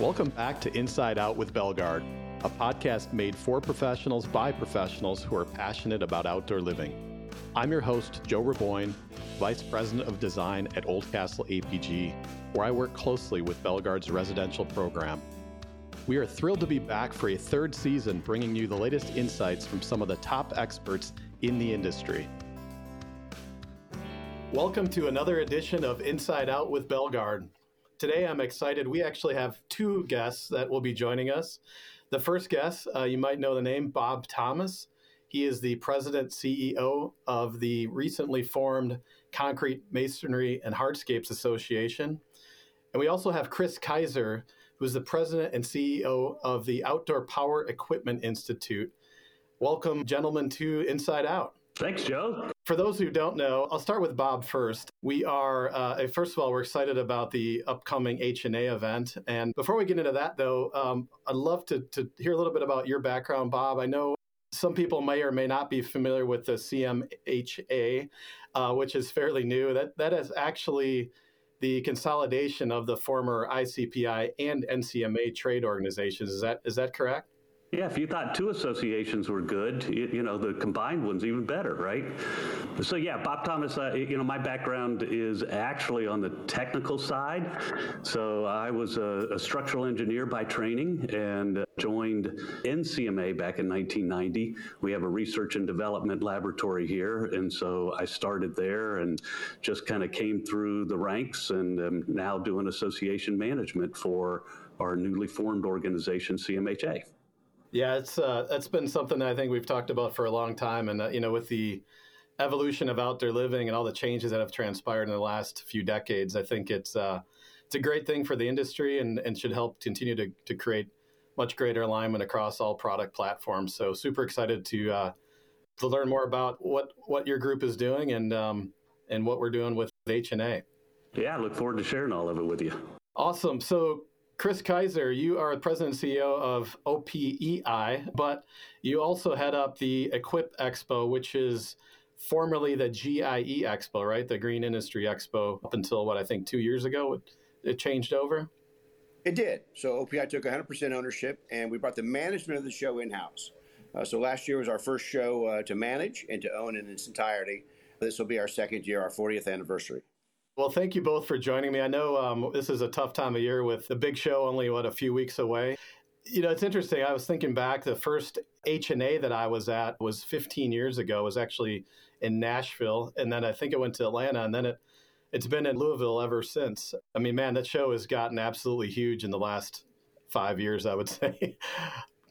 Welcome back to Inside Out with Belgard, a podcast made for professionals by professionals who are passionate about outdoor living. I'm your host, Joe Raboine, Vice President of Design at Oldcastle APG, where I work closely with Belgard's residential program. We are thrilled to be back for a third season, bringing you the latest insights from some of the top experts in the industry. Welcome to another edition of Inside Out with Belgard. Today I'm excited. We actually have two guests that will be joining us. The first guest, uh, you might know the name Bob Thomas. He is the president CEO of the recently formed Concrete Masonry and Hardscapes Association. And we also have Kris Kiser, who's the president and CEO of the Outdoor Power Equipment Institute. Welcome, gentlemen, to Inside Out. Thanks, Joe. For those who don't know, I'll start with Bob first. We are, uh, first of all, we're excited about the upcoming HNA event. And before we get into that, though, um, I'd love to, to hear a little bit about your background, Bob. I know some people may or may not be familiar with the CMHA, uh, which is fairly new. That that is actually the consolidation of the former ICPI and NCMA trade organizations. Is that is that correct? Yeah, if you thought two associations were good, you, you, know, the combined one's even better, right? So, yeah, Bob Thomas, uh, you know, my background is actually on the technical side. So, I was a, a structural engineer by training and joined NCMA back in 1990. We have a research and development laboratory here. And so I started there and just kind of came through the ranks and am now doing association management for our newly formed organization, CMHA. Yeah, it's uh, that's been something that I think we've talked about for a long time, and uh, you know, with the evolution of outdoor living and all the changes that have transpired in the last few decades, I think it's uh, it's a great thing for the industry and, and should help continue to, to create much greater alignment across all product platforms. So super excited to uh, to learn more about what what your group is doing and um, and what we're doing with HNA. Yeah, I look forward to sharing all of it with you. Awesome. So Kris Kiser, you are the president and CEO of OPEI, but you also head up the Equip Expo, which is formerly the GIE Expo, right? The Green Industry Expo, up until what I think two years ago, it, changed over. It did. So OPEI took 100% ownership, and we brought the management of the show in house. Uh, so last year was our first show uh, to manage and to own in its entirety. This will be our second year, our 40th anniversary. Well, thank you both for joining me. I know um, this is a tough time of year with the big show only what a few weeks away. You know, it's interesting. I was thinking back. The first HNA that I was at was 15 years ago. It was actually in Nashville, and then I think it went to Atlanta, and then it it's been in Louisville ever since. I mean, man, that show has gotten absolutely huge in the last five years. I would say.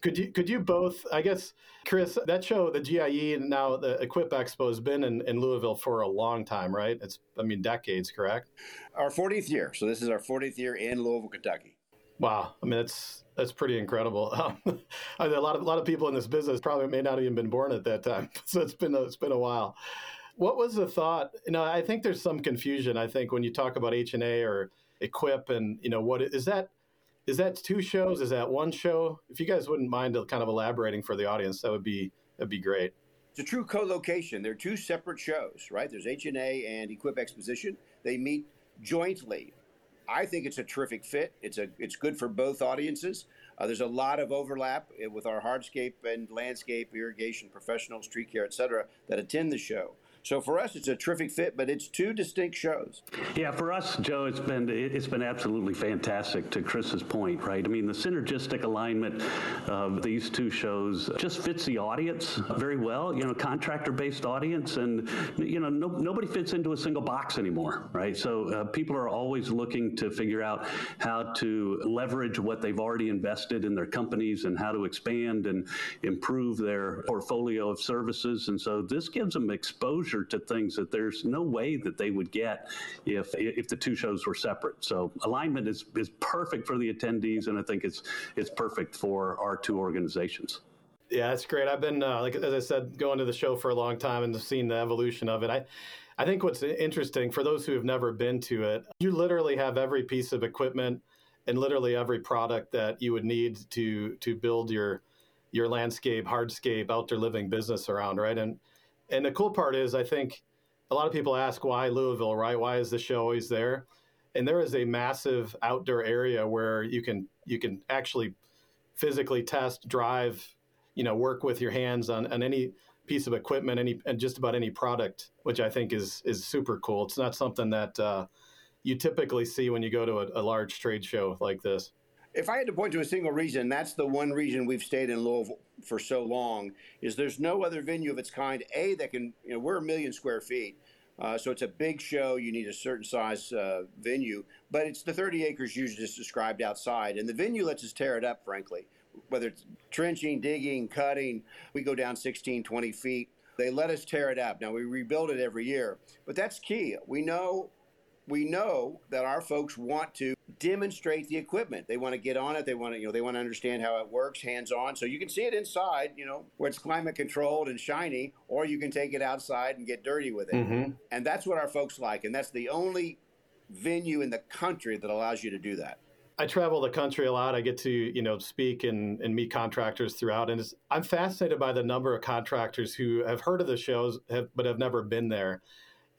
Could you could you both? I guess, Kris, that show, the GIE, and now the Equip Expo has been in, in Louisville for a long time, right? It's I mean decades, correct? Our 40th year. So this is our 40th year in Louisville, Kentucky. Wow, I mean that's that's pretty incredible. Um, I mean, a lot of a lot of people in this business probably may not even been born at that time, so it's been a, it's been a while. What was the thought? You know, I think there's some confusion. I think when you talk about HNA or Equip, and you know, what is that? Is that two shows? Is that one show? If you guys wouldn't mind kind of elaborating for the audience, that would be that'd be great. It's a true co-location. They're two separate shows, right? There's HNA and Equip Exposition. They meet jointly. I think it's a terrific fit. It's a it's good for both audiences. Uh, there's a lot of overlap with our hardscape and landscape, irrigation professionals, tree care, et cetera, that attend the show. So for us, it's a terrific fit, but it's two distinct shows. Yeah, for us, Joe, it's been it's been absolutely fantastic. To Kris's point, right? I mean, the synergistic alignment of these two shows just fits the audience very well. You know, contractor-based audience, and you know, no, nobody fits into a single box anymore, right? So uh, people are always looking to figure out how to leverage what they've already invested in their companies and how to expand and improve their portfolio of services. And so this gives them exposure exposure to things that there's no way that they would get if if the two shows were separate. So alignment is is perfect for the attendees, and I think it's it's perfect for our two organizations. Yeah, that's great. I've been uh, like as I said, going to the show for a long time and seen the evolution of it. I. I think what's interesting for those who have never been to it, you literally have every piece of equipment and literally every product that you would need to to build your your landscape, hardscape, outdoor living business around, right? And and the cool part is, I think a lot of people ask why Louisville, right? Why is the show always there? and there is a massive outdoor area where you can you can actually physically test, drive, you know, work with your hands on, on any piece of equipment, any and just about any product, which I think is is super cool. It's not something that uh, you typically see when you go to a, a large trade show like this. If I had to point to a single reason, that's the one reason we've stayed in Louisville for so long is there's no other venue of its kind. A that can, you know, we're a million square feet. Uh, so it's a big show. You need a certain size uh, venue, but it's the 30 acres you just described outside, and the venue lets us tear it up. Frankly, whether it's trenching, digging, cutting, we go down 16, 20 feet. They let us tear it up. Now we rebuild it every year, but that's key. We know we know that our folks want to demonstrate the equipment. They want to get on it. They want to, you know, they want to understand how it works hands on. So you can see it inside, you know, where it's climate controlled and shiny, or you can take it outside and get dirty with it. Mm-hmm. And that's what our folks like. And that's the only venue in the country that allows you to do that. I travel the country a lot. I get to you know speak and, and meet contractors throughout, and I'm fascinated by the number of contractors who have heard of the shows have, but have never been there.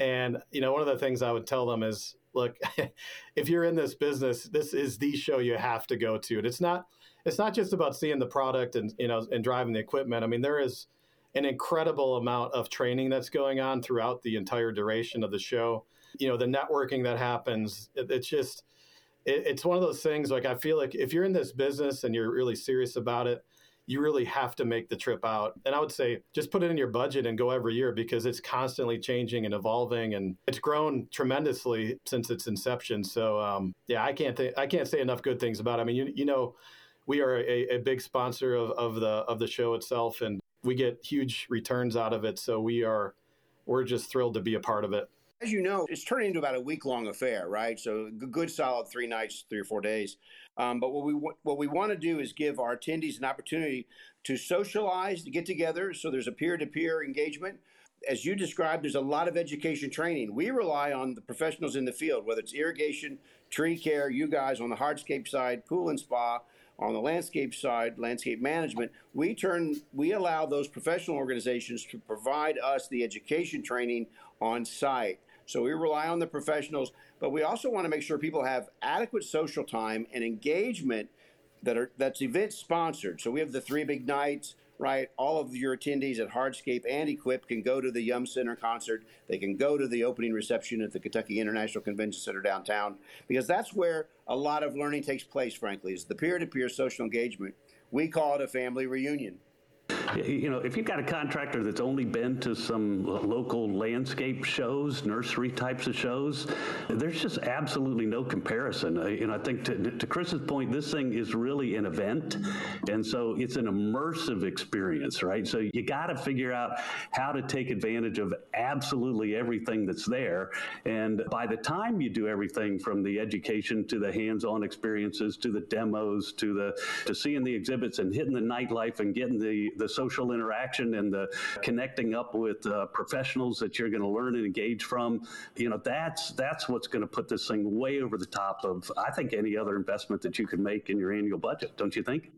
And you know, one of the things I would tell them is, look, if you're in this business, this is the show you have to go to. And it's not it's not just about seeing the product and you know and driving the equipment. I mean, there is an incredible amount of training that's going on throughout the entire duration of the show. You know, the networking that happens. It, it's just it, it's one of those things like I feel like if you're in this business and you're really serious about it, you really have to make the trip out. And I would say just put it in your budget and go every year because it's constantly changing and evolving, and it's grown tremendously since its inception. So um, yeah, I can't th- I can't say enough good things about. it. I mean, you you know, we are a, a big sponsor of, of the of the show itself, and we get huge returns out of it. So we are we're just thrilled to be a part of it. As you know, it's turning into about a week long affair, right? So good, solid three nights, three or four days. Um, but what we what we want to do is give our attendees an opportunity to socialize, to get together. So there's a peer to peer engagement. As you described, there's a lot of education training. We rely on the professionals in the field, whether it's irrigation, tree care, you guys on the hardscape side, pool and spa, on the landscape side, landscape management, we turn we allow those professional organizations to provide us the education training on site. So we rely on the professionals, but we also want to make sure people have adequate social time and engagement that are that's event sponsored. So we have the three big nights, right? All of your attendees at Hardscape and Equip can go to the Yum Center concert. They can go to the opening reception at the Kentucky International Convention Center downtown because that's where a lot of learning takes place. Frankly, is the peer-to-peer social engagement. We call it a family reunion. You know, if you've got a contractor that's only been to some local landscape shows, nursery types of shows, there's just absolutely no comparison. Uh, you know, I think to, to Kris's point, this thing is really an event, and so it's an immersive experience, right? So you got to figure out how to take advantage of absolutely everything that's there, and by the time you do everything from the education to the hands-on experiences to the demos to the to seeing the exhibits and hitting the nightlife and getting the the social interaction and the connecting up with uh, professionals that you're going to learn and engage from, you know, that's that's what's going to put this thing way over the top of I think any other investment that you can make in your annual budget. Don't you think?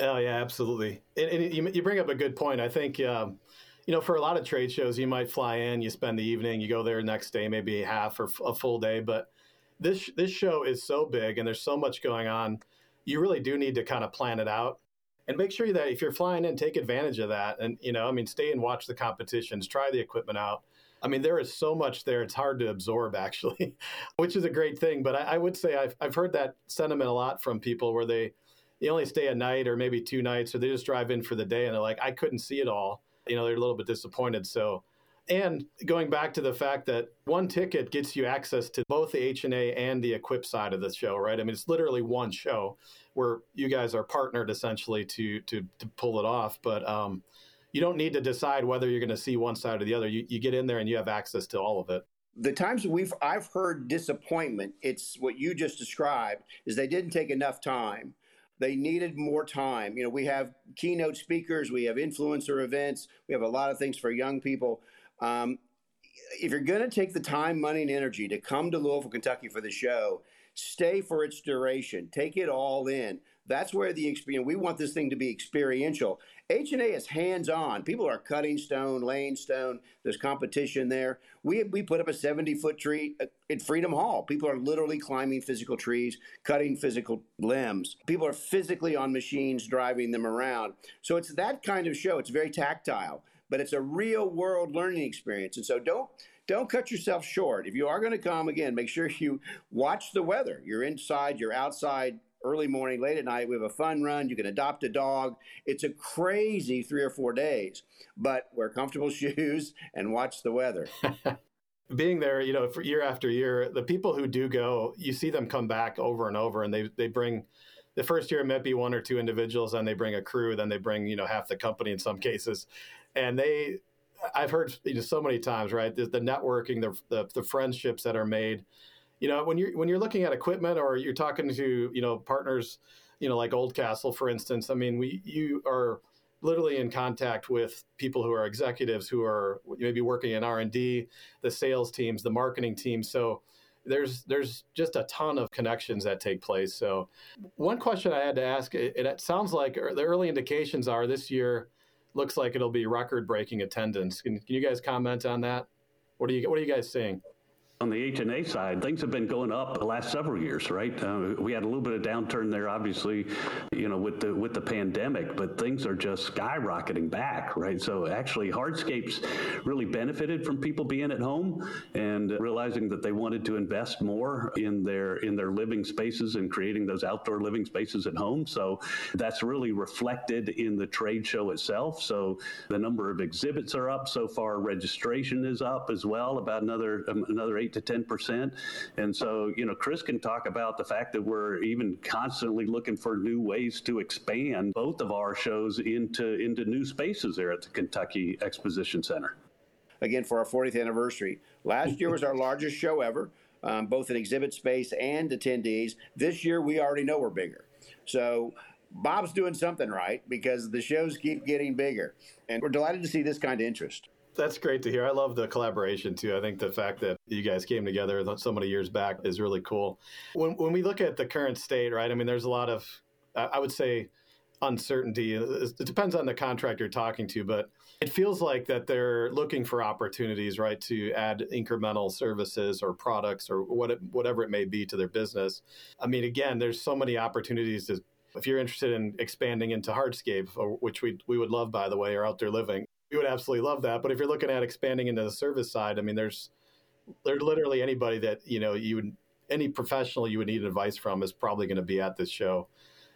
Oh yeah, absolutely. And, and you, you, bring up a good point. I think. Um, you know, for a lot of trade shows, you might fly in, you spend the evening, you go there next day, maybe half or a full day. But this this show is so big, and there's so much going on. You really do need to kind of plan it out and make sure that if you're flying in, take advantage of that. And, you know, I mean, stay and watch the competitions, try the equipment out. I mean, there is so much there, it's hard to absorb actually, which is a great thing. But I, I, would say I've, I've heard that sentiment a lot from people where they, they only stay a night or maybe two nights, or they just drive in for the day and they're like, I couldn't see it all. You know, they're a little bit disappointed. So, and going back to the fact that one ticket gets you access to both the HNA and the Equip side of the show, right? I mean, it's literally one show where you guys are partnered essentially to to to pull it off. But um, you don't need to decide whether you're going to see one side or the other. You, you get in there and you have access to all of it. The times we've I've heard disappointment, it's what you just described, is they didn't take enough time. They needed more time. You know, we have keynote speakers, we have influencer events, we have a lot of things for young people. Um, if you're going to take the time, money, and energy to come to Louisville, Kentucky for the show, stay for its duration, take it all in. That's where the experience. We want this thing to be experiential. HNA is hands on. People are cutting stone, laying stone. There's competition there. We we put up a 70 foot tree at Freedom Hall. People are literally climbing physical trees, cutting physical limbs. People are physically on machines driving them around. So it's that kind of show. It's very tactile, but it's a real world learning experience. And so don't don't cut yourself short. If you are going to come again, make sure you watch the weather. You're inside, you're outside, early morning, late at night. We have a fun run. You can adopt a dog. It's a crazy three or four days, but wear comfortable shoes and watch the weather. Being there, you know, for year after year, the people who do go, you see them come back over and over, and they they bring. The first year it might be one or two individuals, and they bring a crew, then they bring you know half the company in some cases, and they. I've heard you know so many times, right? The, the networking, the, the the friendships that are made, you know when you're when you're looking at equipment or you're talking to you know partners you know like oldcastle for instance i mean we you are literally in contact with people who are executives who are maybe working in r&d the sales teams the marketing teams so there's there's just a ton of connections that take place. So one question i had to ask it, it sounds like the early indications are this year looks like it'll be record breaking attendance. Can, can you guys comment on that? What are you what are you guys seeing on the H&A side, things have been going up the last several years, right? Uh, we had a little bit of downturn there, obviously, you know, with the with the pandemic, but things are just skyrocketing back, right? So actually, hardscapes really benefited from people being at home and realizing that they wanted to invest more in their in their living spaces and creating those outdoor living spaces at home. So that's really reflected in the trade show itself. So the number of exhibits are up so far. Registration is up as well, about another um, another eight to 10%. And so, you know, Kris can talk about the fact that we're even constantly looking for new ways to expand both of our shows into, into new spaces there at the Kentucky Exposition Center. Again, for our 40th anniversary. Last year was our largest show ever, um, both in exhibit space and attendees. This year, we already know we're bigger. So Bob's doing something right because the shows keep getting bigger. And we're delighted to see this kind of interest that's great to hear. I love the collaboration too. I think the fact that you guys came together so many years back is really cool. When when we look at the current state, right? I mean, there's a lot of, I would say, uncertainty. It depends on the contract you're talking to, but it feels like that they're looking for opportunities, right, to add incremental services or products or what it, whatever it may be to their business. I mean, again, there's so many opportunities to. If you're interested in expanding into hardscape, uh, which we we would love, by the way, or outdoor living, we would absolutely love that. But if you're looking at expanding into the service side, I mean, there's there's literally anybody that you know you would any professional you would need advice from is probably going to be at this show.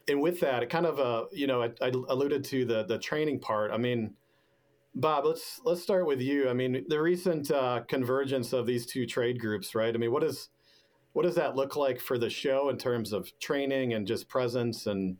And with that, it kind of uh, you know, I, I alluded to the the training part. I mean, Bob, let's let's start with you. I mean, the recent uh, convergence of these two trade groups, right? I mean, what is what does that look like for the show in terms of training and just presence and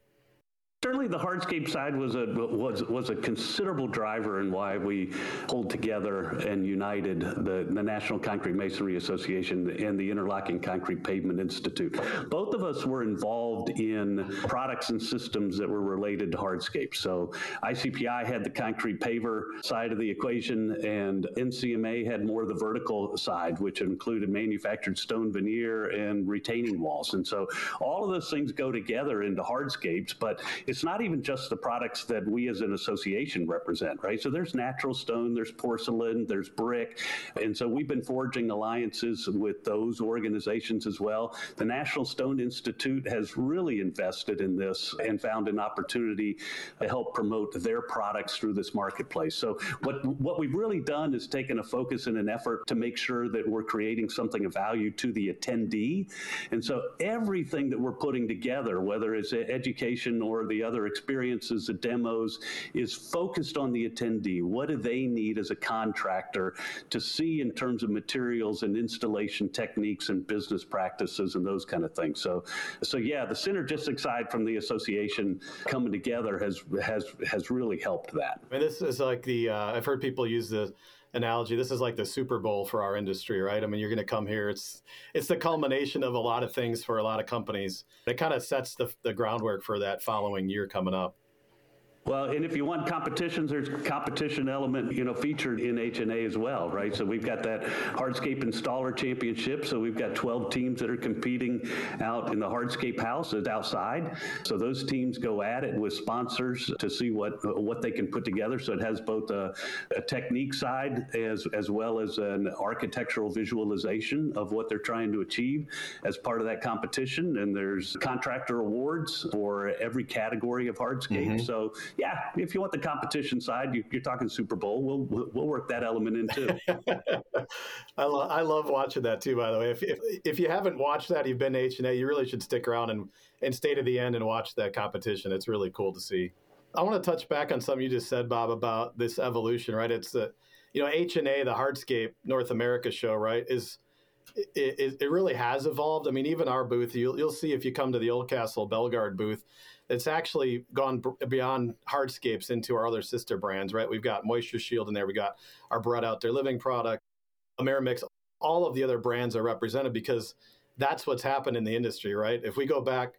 Certainly, the hardscape side was a was was a considerable driver in why we pulled together and united the, the National Concrete Masonry Association and the Interlocking Concrete Pavement Institute. Both of us were involved in products and systems that were related to hardscape. So ICPI had the concrete paver side of the equation, and NCMA had more of the vertical side, which included manufactured stone veneer and retaining walls. And so all of those things go together into hardscapes, but it's not even just the products that we as an association represent, right? So there's natural stone, there's porcelain, there's brick. And so we've been forging alliances with those organizations as well. The National Stone Institute has really invested in this and found an opportunity to help promote their products through this marketplace. So what what we've really done is taken a focus and an effort to make sure that we're creating something of value to the attendee. And so everything that we're putting together, whether it's education or the other experiences, the demos, is focused on the attendee. What do they need as a contractor to see in terms of materials and installation techniques and business practices and those kind of things? So, so yeah, the synergistic side from the association coming together has has has really helped that. I mean, this is like the uh, I've heard people use the analogy this is like the super bowl for our industry right? I mean you're going to come here it's it's the culmination of a lot of things for a lot of companies. It kind of sets the, the groundwork for that following year coming up Well, and if you want competitions, there's competition element, you know, featured in HNA as well, right? So we've got that Hardscape Installer Championship. So we've got 12 teams that are competing out in the Hardscape house, it's outside. So those teams go at it with sponsors to see what what they can put together. So it has both a, a technique side as as well as an architectural visualization of what they're trying to achieve as part of that competition. And there's contractor awards for every category of hardscape. Mm-hmm. So yeah, if you want the competition side, you, are talking Super Bowl. We'll we'll work that element in too. I, lo- I love watching that too. By the way, if, if if you haven't watched that, you've been to HNA. You really should stick around and and stay to the end and watch that competition. It's really cool to see. I want to touch back on something you just said, Bob, about this evolution. Right? It's the you know HNA, the Hardscape North America show, right? Is it, it, really has evolved. I mean, even our booth, you'll, you'll see if you come to the Oldcastle Belgard booth, it's actually gone beyond hardscapes into our other sister brands, right? We've got Moisture Shield in there. We got our Brett Outdoor Living product, Amerimix. All of the other brands are represented because that's what's happened in the industry, right? If we go back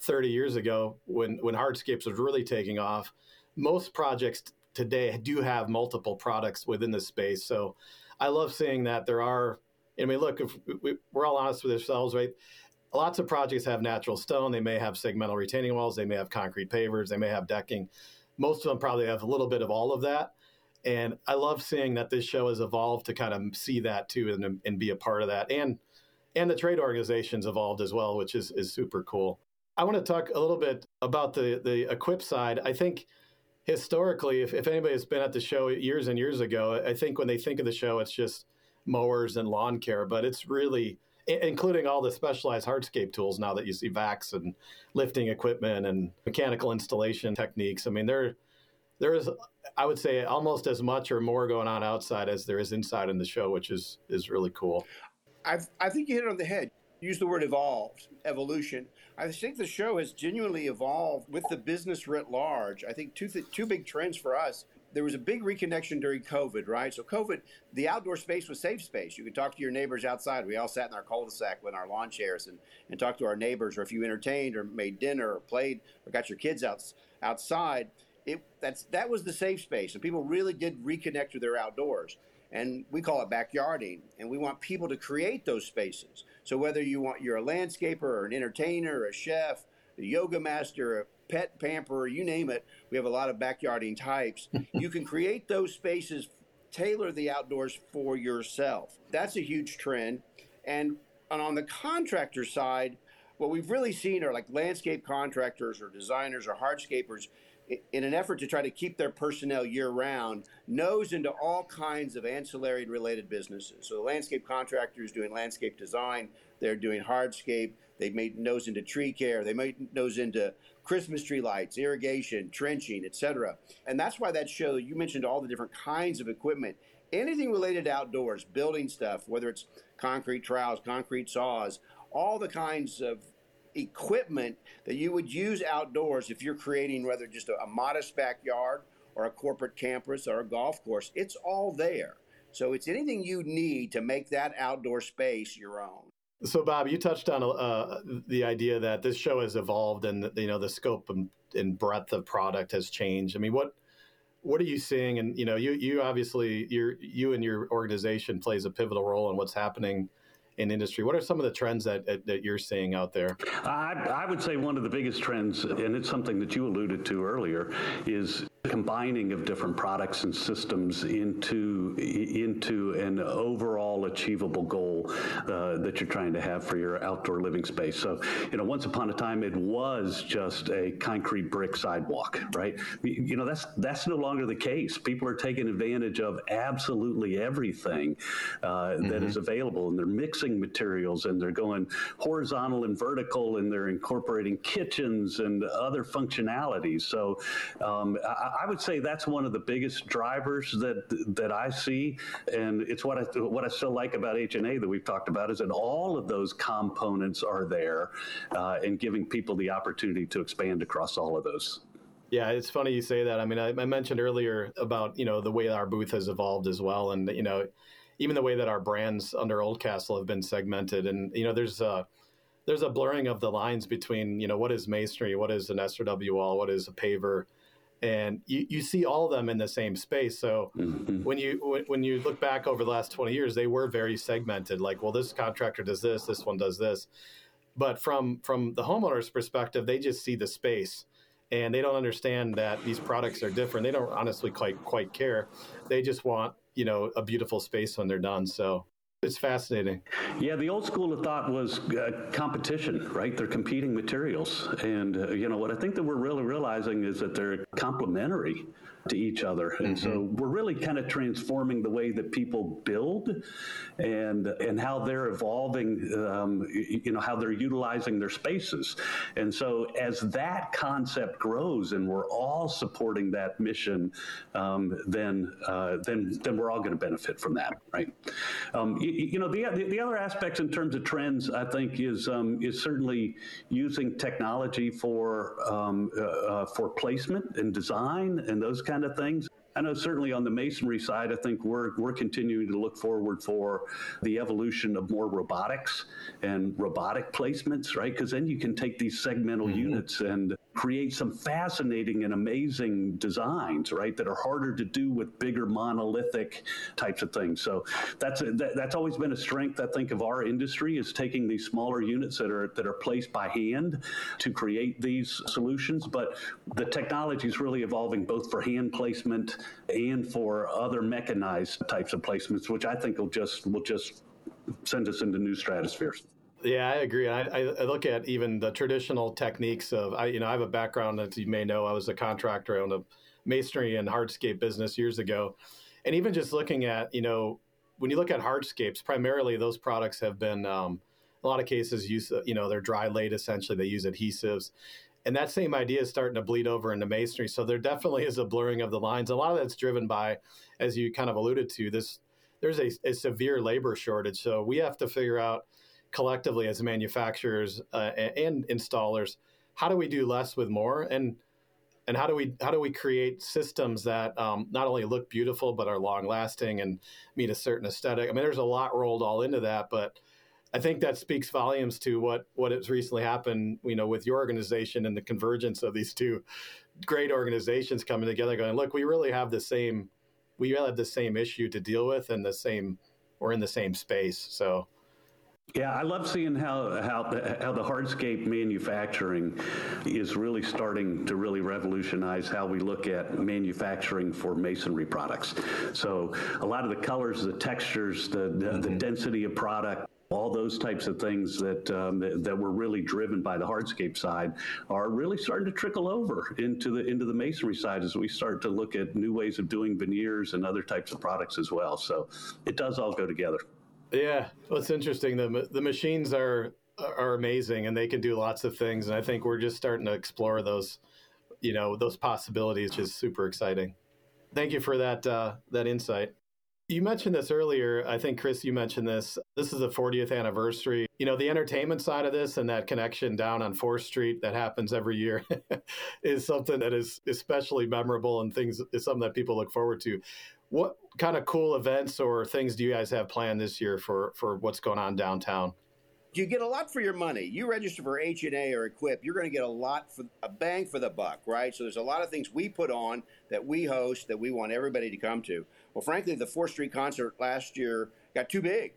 30 years ago when, when hardscapes was really taking off, most projects today do have multiple products within the space. So I love seeing that there are, I mean, look, if we, we're all honest with ourselves, right? lots of projects have natural stone. They may have segmental retaining walls. They may have concrete pavers. They may have decking. Most of them probably have a little bit of all of that. And I love seeing that this show has evolved to kind of see that too and, and be a part of that. And and the trade organizations evolved as well, which is, is super cool. I want to talk a little bit about the, the equip side. I think historically, if, if anybody has been at the show years and years ago, I think when they think of the show, it's just mowers and lawn care, but it's really including all the specialized hardscape tools now that you see vacs and lifting equipment and mechanical installation techniques. I mean, there there is I would say almost as much or more going on outside as there is inside in the show, which is is really cool. i I think you hit it on the head. Use the word evolved, evolution. I think the show has genuinely evolved with the business writ large. I think two th- two big trends for us there was a big reconnection during COVID, right? So COVID, the outdoor space was safe space. You could talk to your neighbors outside. We all sat in our cul-de-sac with our lawn chairs and, and talked to our neighbors, or if you entertained or made dinner or played or got your kids out, outside, it that's that was the safe space. And people really did reconnect to their outdoors. And we call it backyarding. And we want people to create those spaces. So whether you want you're a landscaper or an entertainer, a chef, a yoga master, a pet pamperer, you name it. We have a lot of backyarding types. you can create those spaces, tailor the outdoors for yourself. That's a huge trend. And, and on the contractor side, what we've really seen are like landscape contractors or designers or hardscapers in an effort to try to keep their personnel year round, nose into all kinds of ancillary and related businesses. So the landscape contractor is doing landscape design, they're doing hardscape, they may nose into tree care, they might nose into Christmas tree lights, irrigation, trenching, etc. And that's why that show, you mentioned all the different kinds of equipment. Anything related to outdoors, building stuff, whether it's concrete trowels, concrete saws, all the kinds of equipment that you would use outdoors if you're creating whether just a, a modest backyard or a corporate campus or a golf course, it's all there. So it's anything you need to make that outdoor space your own. So, Bob, you touched on uh, the idea that this show has evolved, and you know the scope and, and, breadth of product has changed. I mean, what what are you seeing? And you know, you you obviously you you and your organization plays a pivotal role in what's happening in industry. What are some of the trends that, that you're seeing out there? I, I would say one of the biggest trends, and it's something that you alluded to earlier, is combining of different products and systems into into an overall achievable goal uh, that you're trying to have for your outdoor living space. So, you know, once upon a time, it was just a concrete brick sidewalk, right? You know, that's that's no longer the case. People are taking advantage of absolutely everything uh, mm-hmm. that is available, and they're mixing materials, and they're going horizontal and vertical, and they're incorporating kitchens and other functionalities. So, um, I, I would say that's one of the biggest drivers that that I see, and it's what I what I still like about HNA that we've talked about is that all of those components are there, uh, and giving people the opportunity to expand across all of those. Yeah, it's funny you say that. I mean, I, I mentioned earlier about you know the way our booth has evolved as well, and you know even the way that our brands under Oldcastle have been segmented, and you know there's a there's a blurring of the lines between you know what is masonry, what is an SRW wall, what is a paver and you, you see all of them in the same space. So mm-hmm. when you when you look back over the last 20 years, they were very segmented. Like, well, this contractor does this, this one does this. But from from the homeowner's perspective, they just see the space and they don't understand that these products are different. They don't honestly quite quite care. They just want you know a beautiful space when they're done. So it's fascinating. Yeah, the old school of thought was uh, competition, right? They're competing materials. And, uh, you know, what I think that we're really realizing is that they're complementary to each other. And mm-hmm. so we're really kind of transforming the way that people build and and how they're evolving, um, you know, how they're utilizing their spaces. And so as that concept grows and we're all supporting that mission, um, then uh, then then we're all going to benefit from that, right? Um, you, you, know, the, the other aspects in terms of trends, I think, is um, is certainly using technology for um, uh, uh, for placement and design and those kind of things. I know certainly on the masonry side, I think we're we're continuing to look forward for the evolution of more robotics and robotic placements, right? Because then you can take these segmental mm-hmm. units and create some fascinating and amazing designs, right? That are harder to do with bigger monolithic types of things. So that's a, that, that's always been a strength, I think, of our industry is taking these smaller units that are that are placed by hand to create these solutions. But the technology is really evolving both for hand placement and for other mechanized types of placements, which I think will just will just send us into new stratospheres. Yeah, I agree. I, I, look at even the traditional techniques of, I, you know, I have a background, as you may know, I was a contractor, on a masonry and hardscape business years ago. And even just looking at, you know, when you look at hardscapes, primarily those products have been, um, a lot of cases, use, you know, they're dry laid essentially, they use adhesives. And that same idea is starting to bleed over into masonry. So there definitely is a blurring of the lines. A lot of that's driven by, as you kind of alluded to, this, there's a, a severe labor shortage. So we have to figure out, collectively as manufacturers uh, and installers how do we do less with more? And and how do we how do we create systems that um, not only look beautiful but are long lasting and meet a certain aesthetic? I mean there's a lot rolled all into that but i think that speaks volumes to what what has recently happened you know with your organization and the convergence of these two great organizations coming together going look we really have the same we really have the same issue to deal with and the same we're in the same space. So yeah, I love seeing how how the, how the hardscape manufacturing is really starting to really revolutionize how we look at manufacturing for masonry products. So a lot of the colors, the textures, the the, mm-hmm. the density of product, all those types of things that, um, that, that were really driven by the hardscape side are really starting to trickle over into the into the masonry side as we start to look at new ways of doing veneers and other types of products as well. So it does all go together. Yeah, it's interesting. The the machines are are amazing, and they can do lots of things. And I think we're just starting to explore those, you know, those possibilities, which is super exciting. Thank you for that uh, that insight. You mentioned this earlier. I think Kris, you mentioned this. This is the 40th anniversary. You know, the entertainment side of this and that connection down on Fourth Street that happens every year is something that is especially memorable and things is something that people look forward to. What kind of cool events or things do you guys have planned this year for for what's going on downtown? You get a lot for your money. You register for HNA or Equip, you're going to get a lot for a bang for the buck, right? So there's a lot of things we put on that we host that we want everybody to come to. Well, frankly, the Fourth Street concert last year got too big.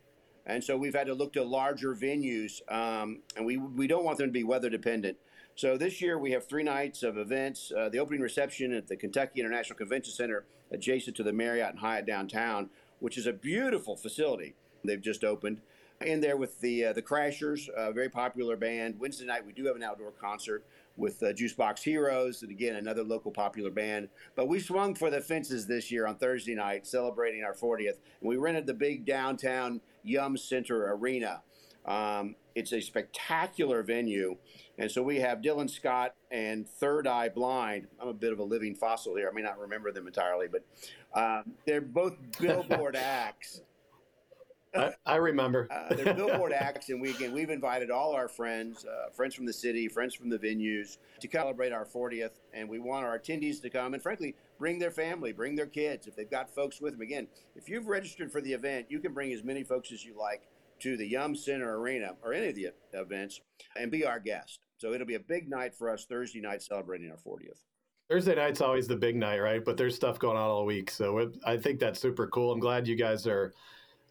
And so we've had to look to larger venues, um, and we, we don't want them to be weather dependent. So this year we have three nights of events. Uh, the opening reception at the Kentucky International Convention Center, adjacent to the Marriott and Hyatt downtown, which is a beautiful facility they've just opened. In there with the uh, the Crashers, a very popular band. Wednesday night we do have an outdoor concert with uh, Juicebox Heroes, and again another local popular band. But we swung for the fences this year on Thursday night, celebrating our 40th, and we rented the big downtown Yum Center Arena. Um, it's a spectacular venue. And so we have Dylan Scott and Third Eye Blind. I'm a bit of a living fossil here. I may not remember them entirely, but um, they're both Billboard acts. I, I remember. uh, they're Billboard acts, and we again we've invited all our friends, uh, friends from the city, friends from the venues, to celebrate our 40th. And we want our attendees to come and, frankly, bring their family, bring their kids if they've got folks with them. Again, if you've registered for the event, you can bring as many folks as you like to the Yum Center Arena or any of the events and be our guest. So it'll be a big night for us Thursday night celebrating our 40th. Thursday night's always the big night, right? But there's stuff going on all week, so it, I think that's super cool. I'm glad you guys are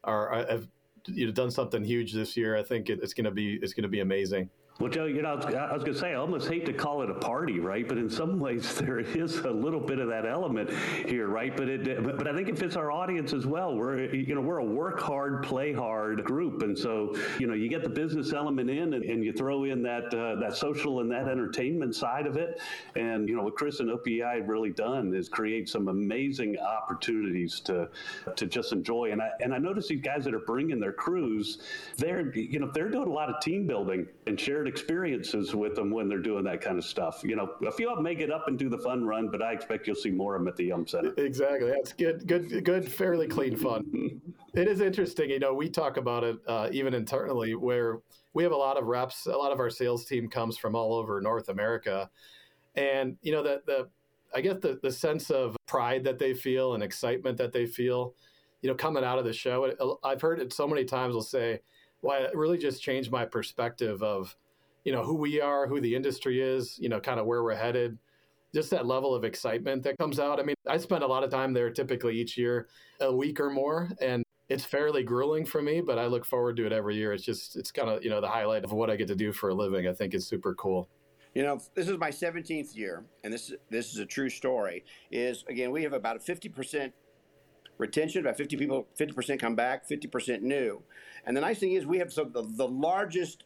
are uh, have you know, done something huge this year. I think it, it's to be it's going to be amazing. Well, Joe, you know, I was going to say, I almost hate to call it a party, right? But in some ways, there is a little bit of that element here, right? But it, but I think it fits our audience as well. We're, you know, we're a work hard, play hard group, and so you know, you get the business element in, and, and you throw in that uh, that social and that entertainment side of it, and you know, what Kris and OPI have really done is create some amazing opportunities to to just enjoy. And I and I notice these guys that are bringing their crews, they're you know, they're doing a lot of team building and shared experiences with them when they're doing that kind of stuff. You know, a few of them may get up and do the fun run, but I expect you'll see more of them at the Yum Center. Exactly. That's good, good, good, fairly clean fun. it is interesting. You know, we talk about it uh, even internally where we have a lot of reps. A lot of our sales team comes from all over North America. And, you know, the, the, I guess the, the sense of pride that they feel and excitement that they feel, you know, coming out of the show. I've heard it so many times. They'll say, "Well, it really just changed my perspective of you know who we are, who the industry is, you know, kind of where we're headed. Just that level of excitement that comes out. I mean, I spend a lot of time there typically each year, a week or more, and it's fairly grueling for me, but I look forward to it every year. It's just it's kind of, you know, the highlight of what I get to do for a living. I think is super cool. You know, this is my 17th year, and this this is a true story. Is again, we have about a 50% retention, about 50 people, 50% come back, 50% new. And the nice thing is, we have some the, the largest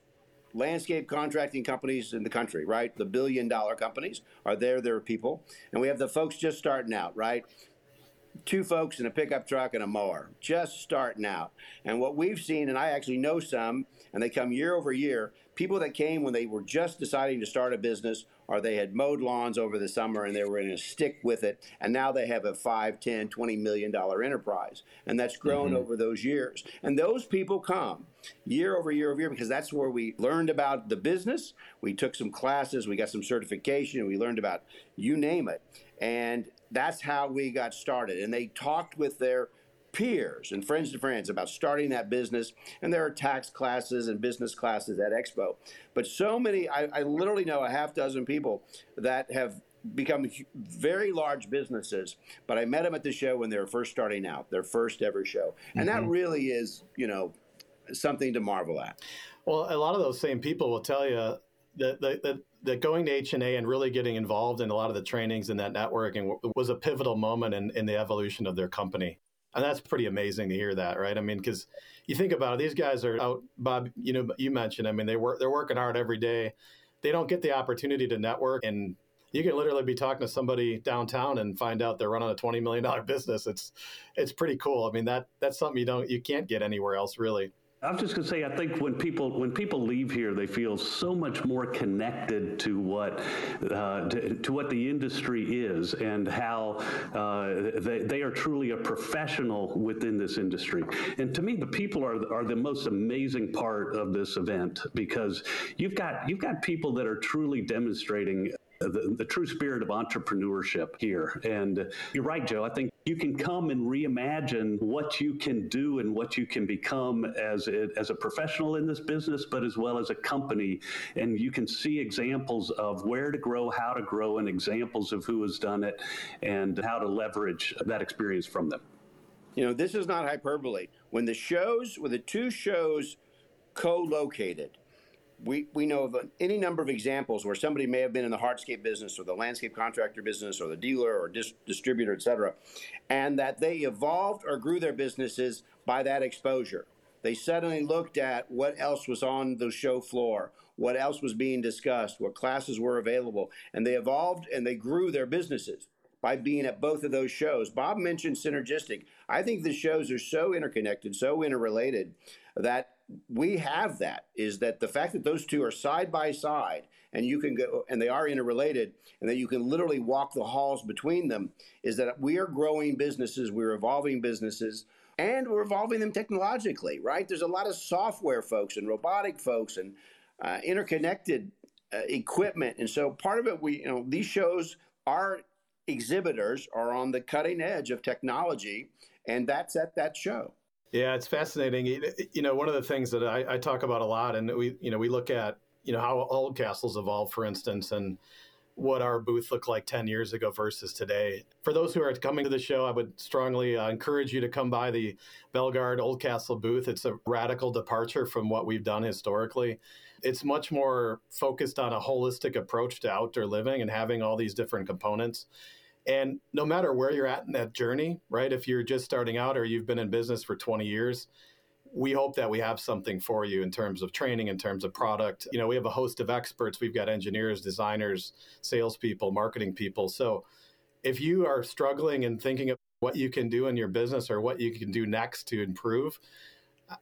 landscape contracting companies in the country, right? The billion dollar companies are there, there are people. And we have the folks just starting out, right? Two folks in a pickup truck and a mower, just starting out. And what we've seen, and I actually know some, and they come year over year, people that came when they were just deciding to start a business or they had mowed lawns over the summer and they were going to stick with it and now they have a 5 10 20 million dollar enterprise. And that's grown mm-hmm. over those years. And those people come year over year over year because that's where we learned about the business. We took some classes. We got some certification. We learned about you name it. And that's how we got started and they talked with their peers and friends to friends about starting that business. And there are tax classes and business classes at Expo. But so many, I, I literally know a half dozen people that have become very large businesses, but I met them at the show when they were first starting out, their first ever show. And mm-hmm. that really is, you know, something to marvel at. Well, a lot of those same people will tell you that, that, that going to HNA and really getting involved in a lot of the trainings and that networking was a pivotal moment in, in the evolution of their company. And that's pretty amazing to hear that, right? I mean, because you think about it, these guys are out, Bob. You know, you mentioned. I mean, they work. They're working hard every day. They don't get the opportunity to network, and you can literally be talking to somebody downtown and find out they're running a twenty million dollar business. It's it's pretty cool. I mean, that that's something you don't you can't get anywhere else, really. I was just going to say, I think when people when people leave here, they feel so much more connected to what uh, to, to, what the industry is and how uh, they, they are truly a professional within this industry. And to me, the people are are the most amazing part of this event because you've got you've got people that are truly demonstrating the, the, true spirit of entrepreneurship here. And you're right, Joe. I think you can come and reimagine what you can do and what you can become as a, as a professional in this business, but as well as a company. And you can see examples of where to grow, how to grow, and examples of who has done it and how to leverage that experience from them. You know, this is not hyperbole. When the shows, when the two shows co located, we, we know of any number of examples where somebody may have been in the hardscape business or the landscape contractor business or the dealer or dis- distributor, et cetera, and that they evolved or grew their businesses by that exposure. They suddenly looked at what else was on the show floor, what else was being discussed, what classes were available, and they evolved and they grew their businesses by being at both of those shows. Bob mentioned synergistic. I think the shows are so interconnected, so interrelated that we have that is that the fact that those two are side by side and you can go and they are interrelated and that you can literally walk the halls between them is that we are growing businesses we're evolving businesses and we're evolving them technologically right? There's a lot of software folks and robotic folks and uh, interconnected uh, equipment. And so part of it we you know these shows our exhibitors are on the cutting edge of technology and that's at that show yeah, it's fascinating. You know, one of the things that I, I, talk about a lot, and we, you know, we look at, you know, how Oldcastle's evolved, for instance, and what our booth looked like 10 years ago versus today. For those who are coming to the show, I would strongly uh, encourage you to come by the Belgard Oldcastle booth. It's a radical departure from what we've done historically. It's much more focused on a holistic approach to outdoor living and having all these different components. And no matter where you're at in that journey, right? If you're just starting out or you've been in business for 20 years, we hope that we have something for you in terms of training, in terms of product. You know, we have a host of experts. We've got engineers, designers, salespeople, marketing people. So if you are struggling and thinking of what you can do in your business or what you can do next to improve,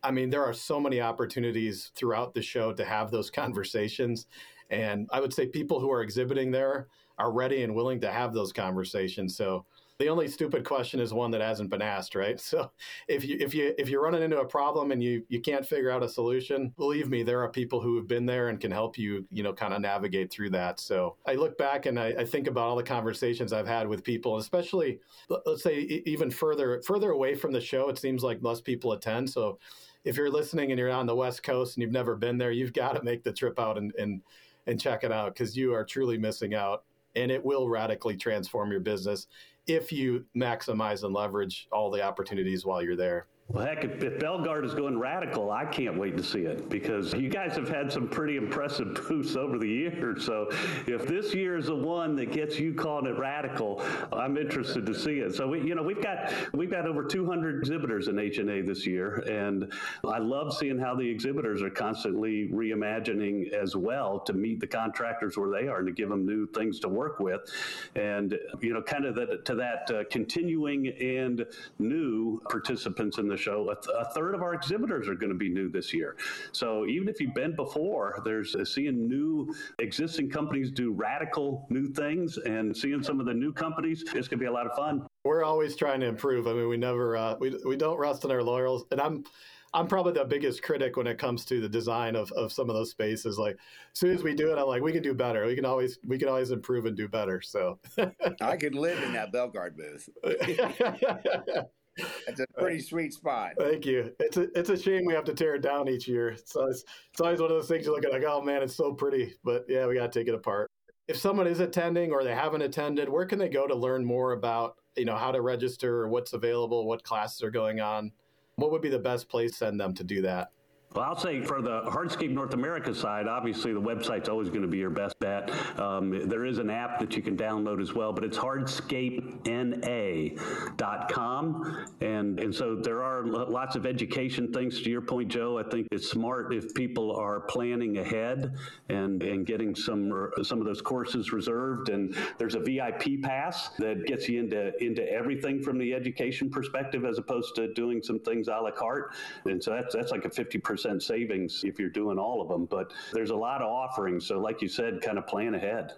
I mean, there are so many opportunities throughout the show to have those conversations. And I would say people who are exhibiting there are ready and willing to have those conversations. So the only stupid question is one that hasn't been asked, right? So if you if you if you're running into a problem and you you can't figure out a solution, believe me, there are people who have been there and can help you, you know, kind of navigate through that. So I look back and I, I think about all the conversations I've had with people, especially let's say even further further away from the show. It seems like less people attend. So if you're listening and you're on the West Coast and you've never been there, you've got to make the trip out and and and check it out because you are truly missing out and it will radically transform your business if you maximize and leverage all the opportunities while you're there. Well, heck, if, if Belgard is going radical, I can't wait to see it because you guys have had some pretty impressive booths over the years. So if this year is the one that gets you calling it radical, I'm interested to see it. So we, you know, we've got we've got over 200 exhibitors in HNA this year, and I love seeing how the exhibitors are constantly reimagining as well to meet the contractors where they are and to give them new things to work with, and you know, kind of the, to that uh, continuing and new participants in the show. A, th- a third of our exhibitors are going to be new this year. So even if you've been before, there's uh, seeing new existing companies do radical new things and seeing some of the new companies. It's going to be a lot of fun. We're always trying to improve. I mean, we never uh, we we don't rest on our laurels, and I'm. I'm probably the biggest critic when it comes to the design of, of some of those spaces. Like as soon as we do it, I'm like, we can do better. We can always we can always improve and do better. So I could live in that Belgard booth. It's a pretty sweet spot. Thank you. It's a it's a shame we have to tear it down each year. So it's, it's always one of those things you look at like, oh man, it's so pretty, but yeah, we got to take it apart. If someone is attending or they haven't attended, where can they go to learn more about you know how to register, what's available, what classes are going on? What would be the best place to send them to do that? Well, I'll say for the Hardscape North America side, obviously the website's always going to be your best bet. Um, there is an app that you can download as well, but it's hardscapena.com. And, and so there are lots of education things. To your point, Joe, I think it's smart if people are planning ahead and, and getting some, some of those courses reserved. And there's a VIP pass that gets you into, into everything from the education perspective as opposed to doing some things a la carte. And so that's, that's like a 50% savings if you're doing all of them. But there's a lot of offerings. So, like you said, kind of plan ahead.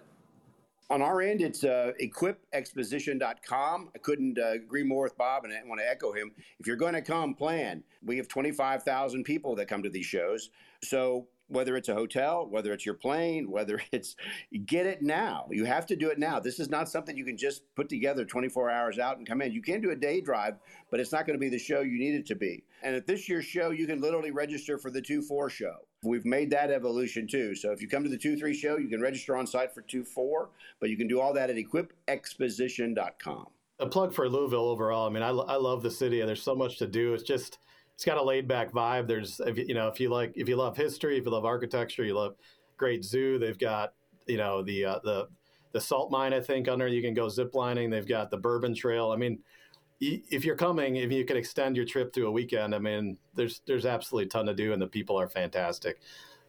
On our end, it's uh, equipexposition.com. I couldn't uh, agree more with Bob, and I want to echo him. If you're going to come, plan. We have 25,000 people that come to these shows. So whether it's a hotel, whether it's your plane, whether it's get it now. You have to do it now. This is not something you can just put together 24 hours out and come in. You can do a day drive, but it's not going to be the show you need it to be. And at this year's show, you can literally register for the 2 4 show. We've made that evolution too. So if you come to the 2 3 show, you can register on site for 2 4, but you can do all that at equipexposition.com. A plug for Louisville overall. I mean, I, I love the city. And there's so much to do. It's just, it's got a laid back vibe. There's if you know if you like if you love history, if you love architecture, you love great zoo. They've got you know the uh, the the salt mine. I think under you can go zip lining. They've got the Bourbon Trail. I mean, if you're coming, if you can extend your trip through a weekend, I mean, there's there's absolutely a ton to do, and the people are fantastic.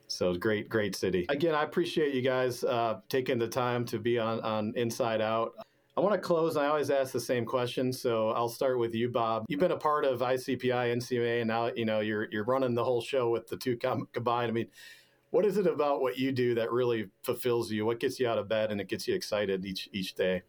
So great, great city. Again, I appreciate you guys uh, taking the time to be on on Inside Out. I want to close. I always ask the same question, so I'll start with you, Bob. You've been a part of ICPI, NCMA, and now you know you're you're running the whole show with the two com- combined. I mean, what is it about what you do that really fulfills you? What gets you out of bed and it gets you excited each each day?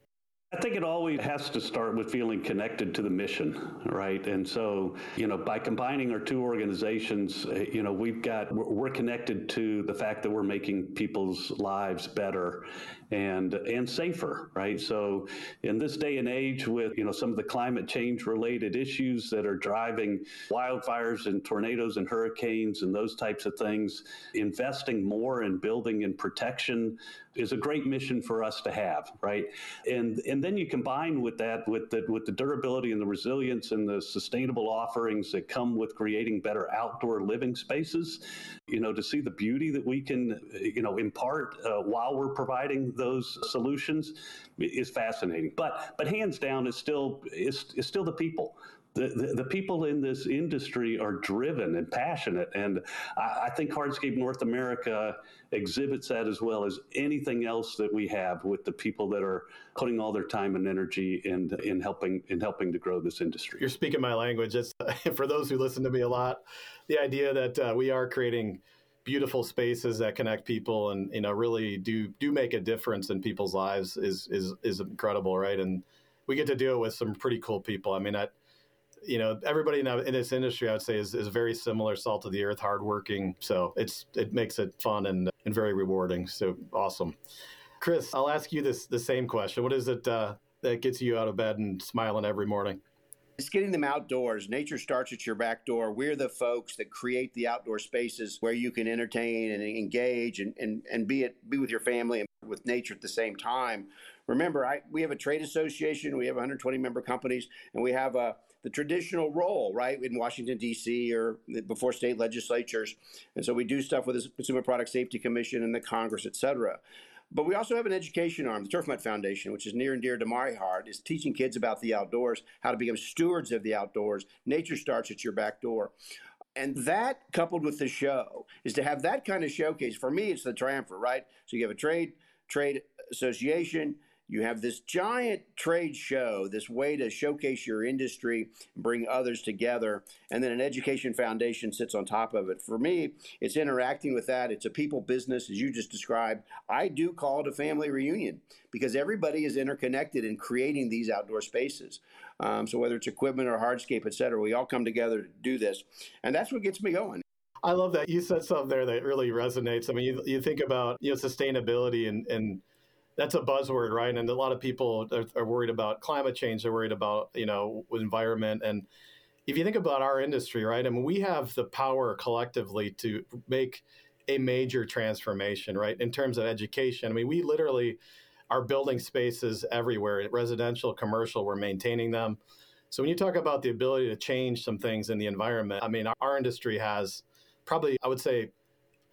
I think it always has to start with feeling connected to the mission, right? And so, you know, by combining our two organizations, eh, you know, we've got, we're connected to the fact that we're making people's lives better and and safer, right? So in this day and age with, you know, some of the climate change related issues that are driving wildfires and tornadoes and hurricanes and those types of things, investing more in building and protection is a great mission for us to have, right? And and then you combine with that with the with the durability and the resilience and the sustainable offerings that come with creating better outdoor living spaces, you know, to see the beauty that we can, you know, impart uh, while we're providing those solutions is fascinating. But but hands down, it's still it's, it's still the people. The, the, the, people in this industry are driven and passionate. And I, I, think Hardscape North America exhibits that as well as anything else that we have with the people that are putting all their time and energy in, in helping in helping to grow this industry. You're speaking my language. It's, for those who listen to me a lot, the idea that uh, we are creating beautiful spaces that connect people and you know really do do make a difference in people's lives is is is incredible, right? And we get to do it with some pretty cool people. I mean, I, you know, everybody in, in this industry, I would say, is, is very similar, salt of the earth, hardworking. So it's it makes it fun and and very rewarding. So awesome, Kris. I'll ask you this the same question. What is it uh, that gets you out of bed and smiling every morning? It's getting them outdoors. Nature starts at your back door. We're the folks that create the outdoor spaces where you can entertain and engage and, and, and be it be with your family and with nature at the same time. Remember, I, we have a trade association. We have 120 member companies, and we have a the traditional role, right, in Washington D.C. or before state legislatures, and so we do stuff with the Consumer Product Safety Commission and the Congress, et cetera. But we also have an education arm, the Turf Mutt Foundation, which is near and dear to my heart, is teaching kids about the outdoors, how to become stewards of the outdoors. Nature starts at your back door. And that, coupled with the show, is to have that kind of showcase. For me, it's the triumvirate, right? So you have a trade trade association, you have this giant trade show, this way to showcase your industry, bring others together, and then an education foundation sits on top of it. For me, it's interacting with that. It's a people business, as you just described. I do call it a family reunion because everybody is interconnected in creating these outdoor spaces. Um, so whether it's equipment or hardscape, et cetera, we all come together to do this, and that's what gets me going. I love that you said something there that really resonates. I mean, you, you think about you know sustainability and and that's a buzzword, right? And a lot of people are, are, worried about climate change. They're worried about you know environment. And if you think about our industry, right? I mean, we have the power collectively to make a major transformation, right? In terms of education, I mean, we literally are building spaces everywhere, residential, commercial. We're maintaining them. So when you talk about the ability to change some things in the environment, I mean, our industry has probably, I would say,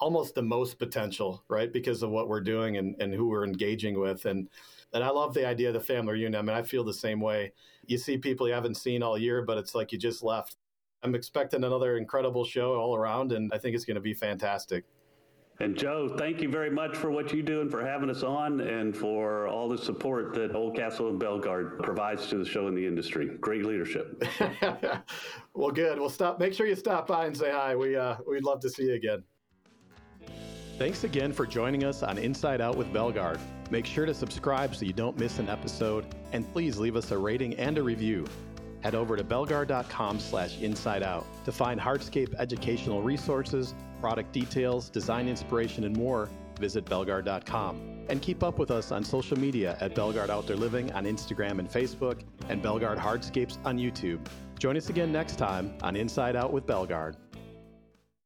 almost the most potential, right? Because of what we're doing and, and who we're engaging with. And and I love the idea of the family reunion. I mean, I feel the same way. You see people you haven't seen all year, but it's like you just left. I'm expecting another incredible show all around, and I think it's going to be fantastic. And Joe, thank you very much for what you do and for having us on and for all the support that Oldcastle and Belgard provides to the show in the industry. Great leadership. well, good. Well, stop. Make sure you stop by and say hi. We uh, we'd love to see you again. Thanks again for joining us on Inside Out with Belgard. Make sure to subscribe so you don't miss an episode, and please leave us a rating and a review. Head over to belgard.com slash insideout to find hardscape educational resources, product details, design inspiration, and more. Visit belgard.com. And keep up with us on social media at Belgard Outdoor Living on Instagram and Facebook, and Belgard Hardscapes on YouTube. Join us again next time on Inside Out with Belgard.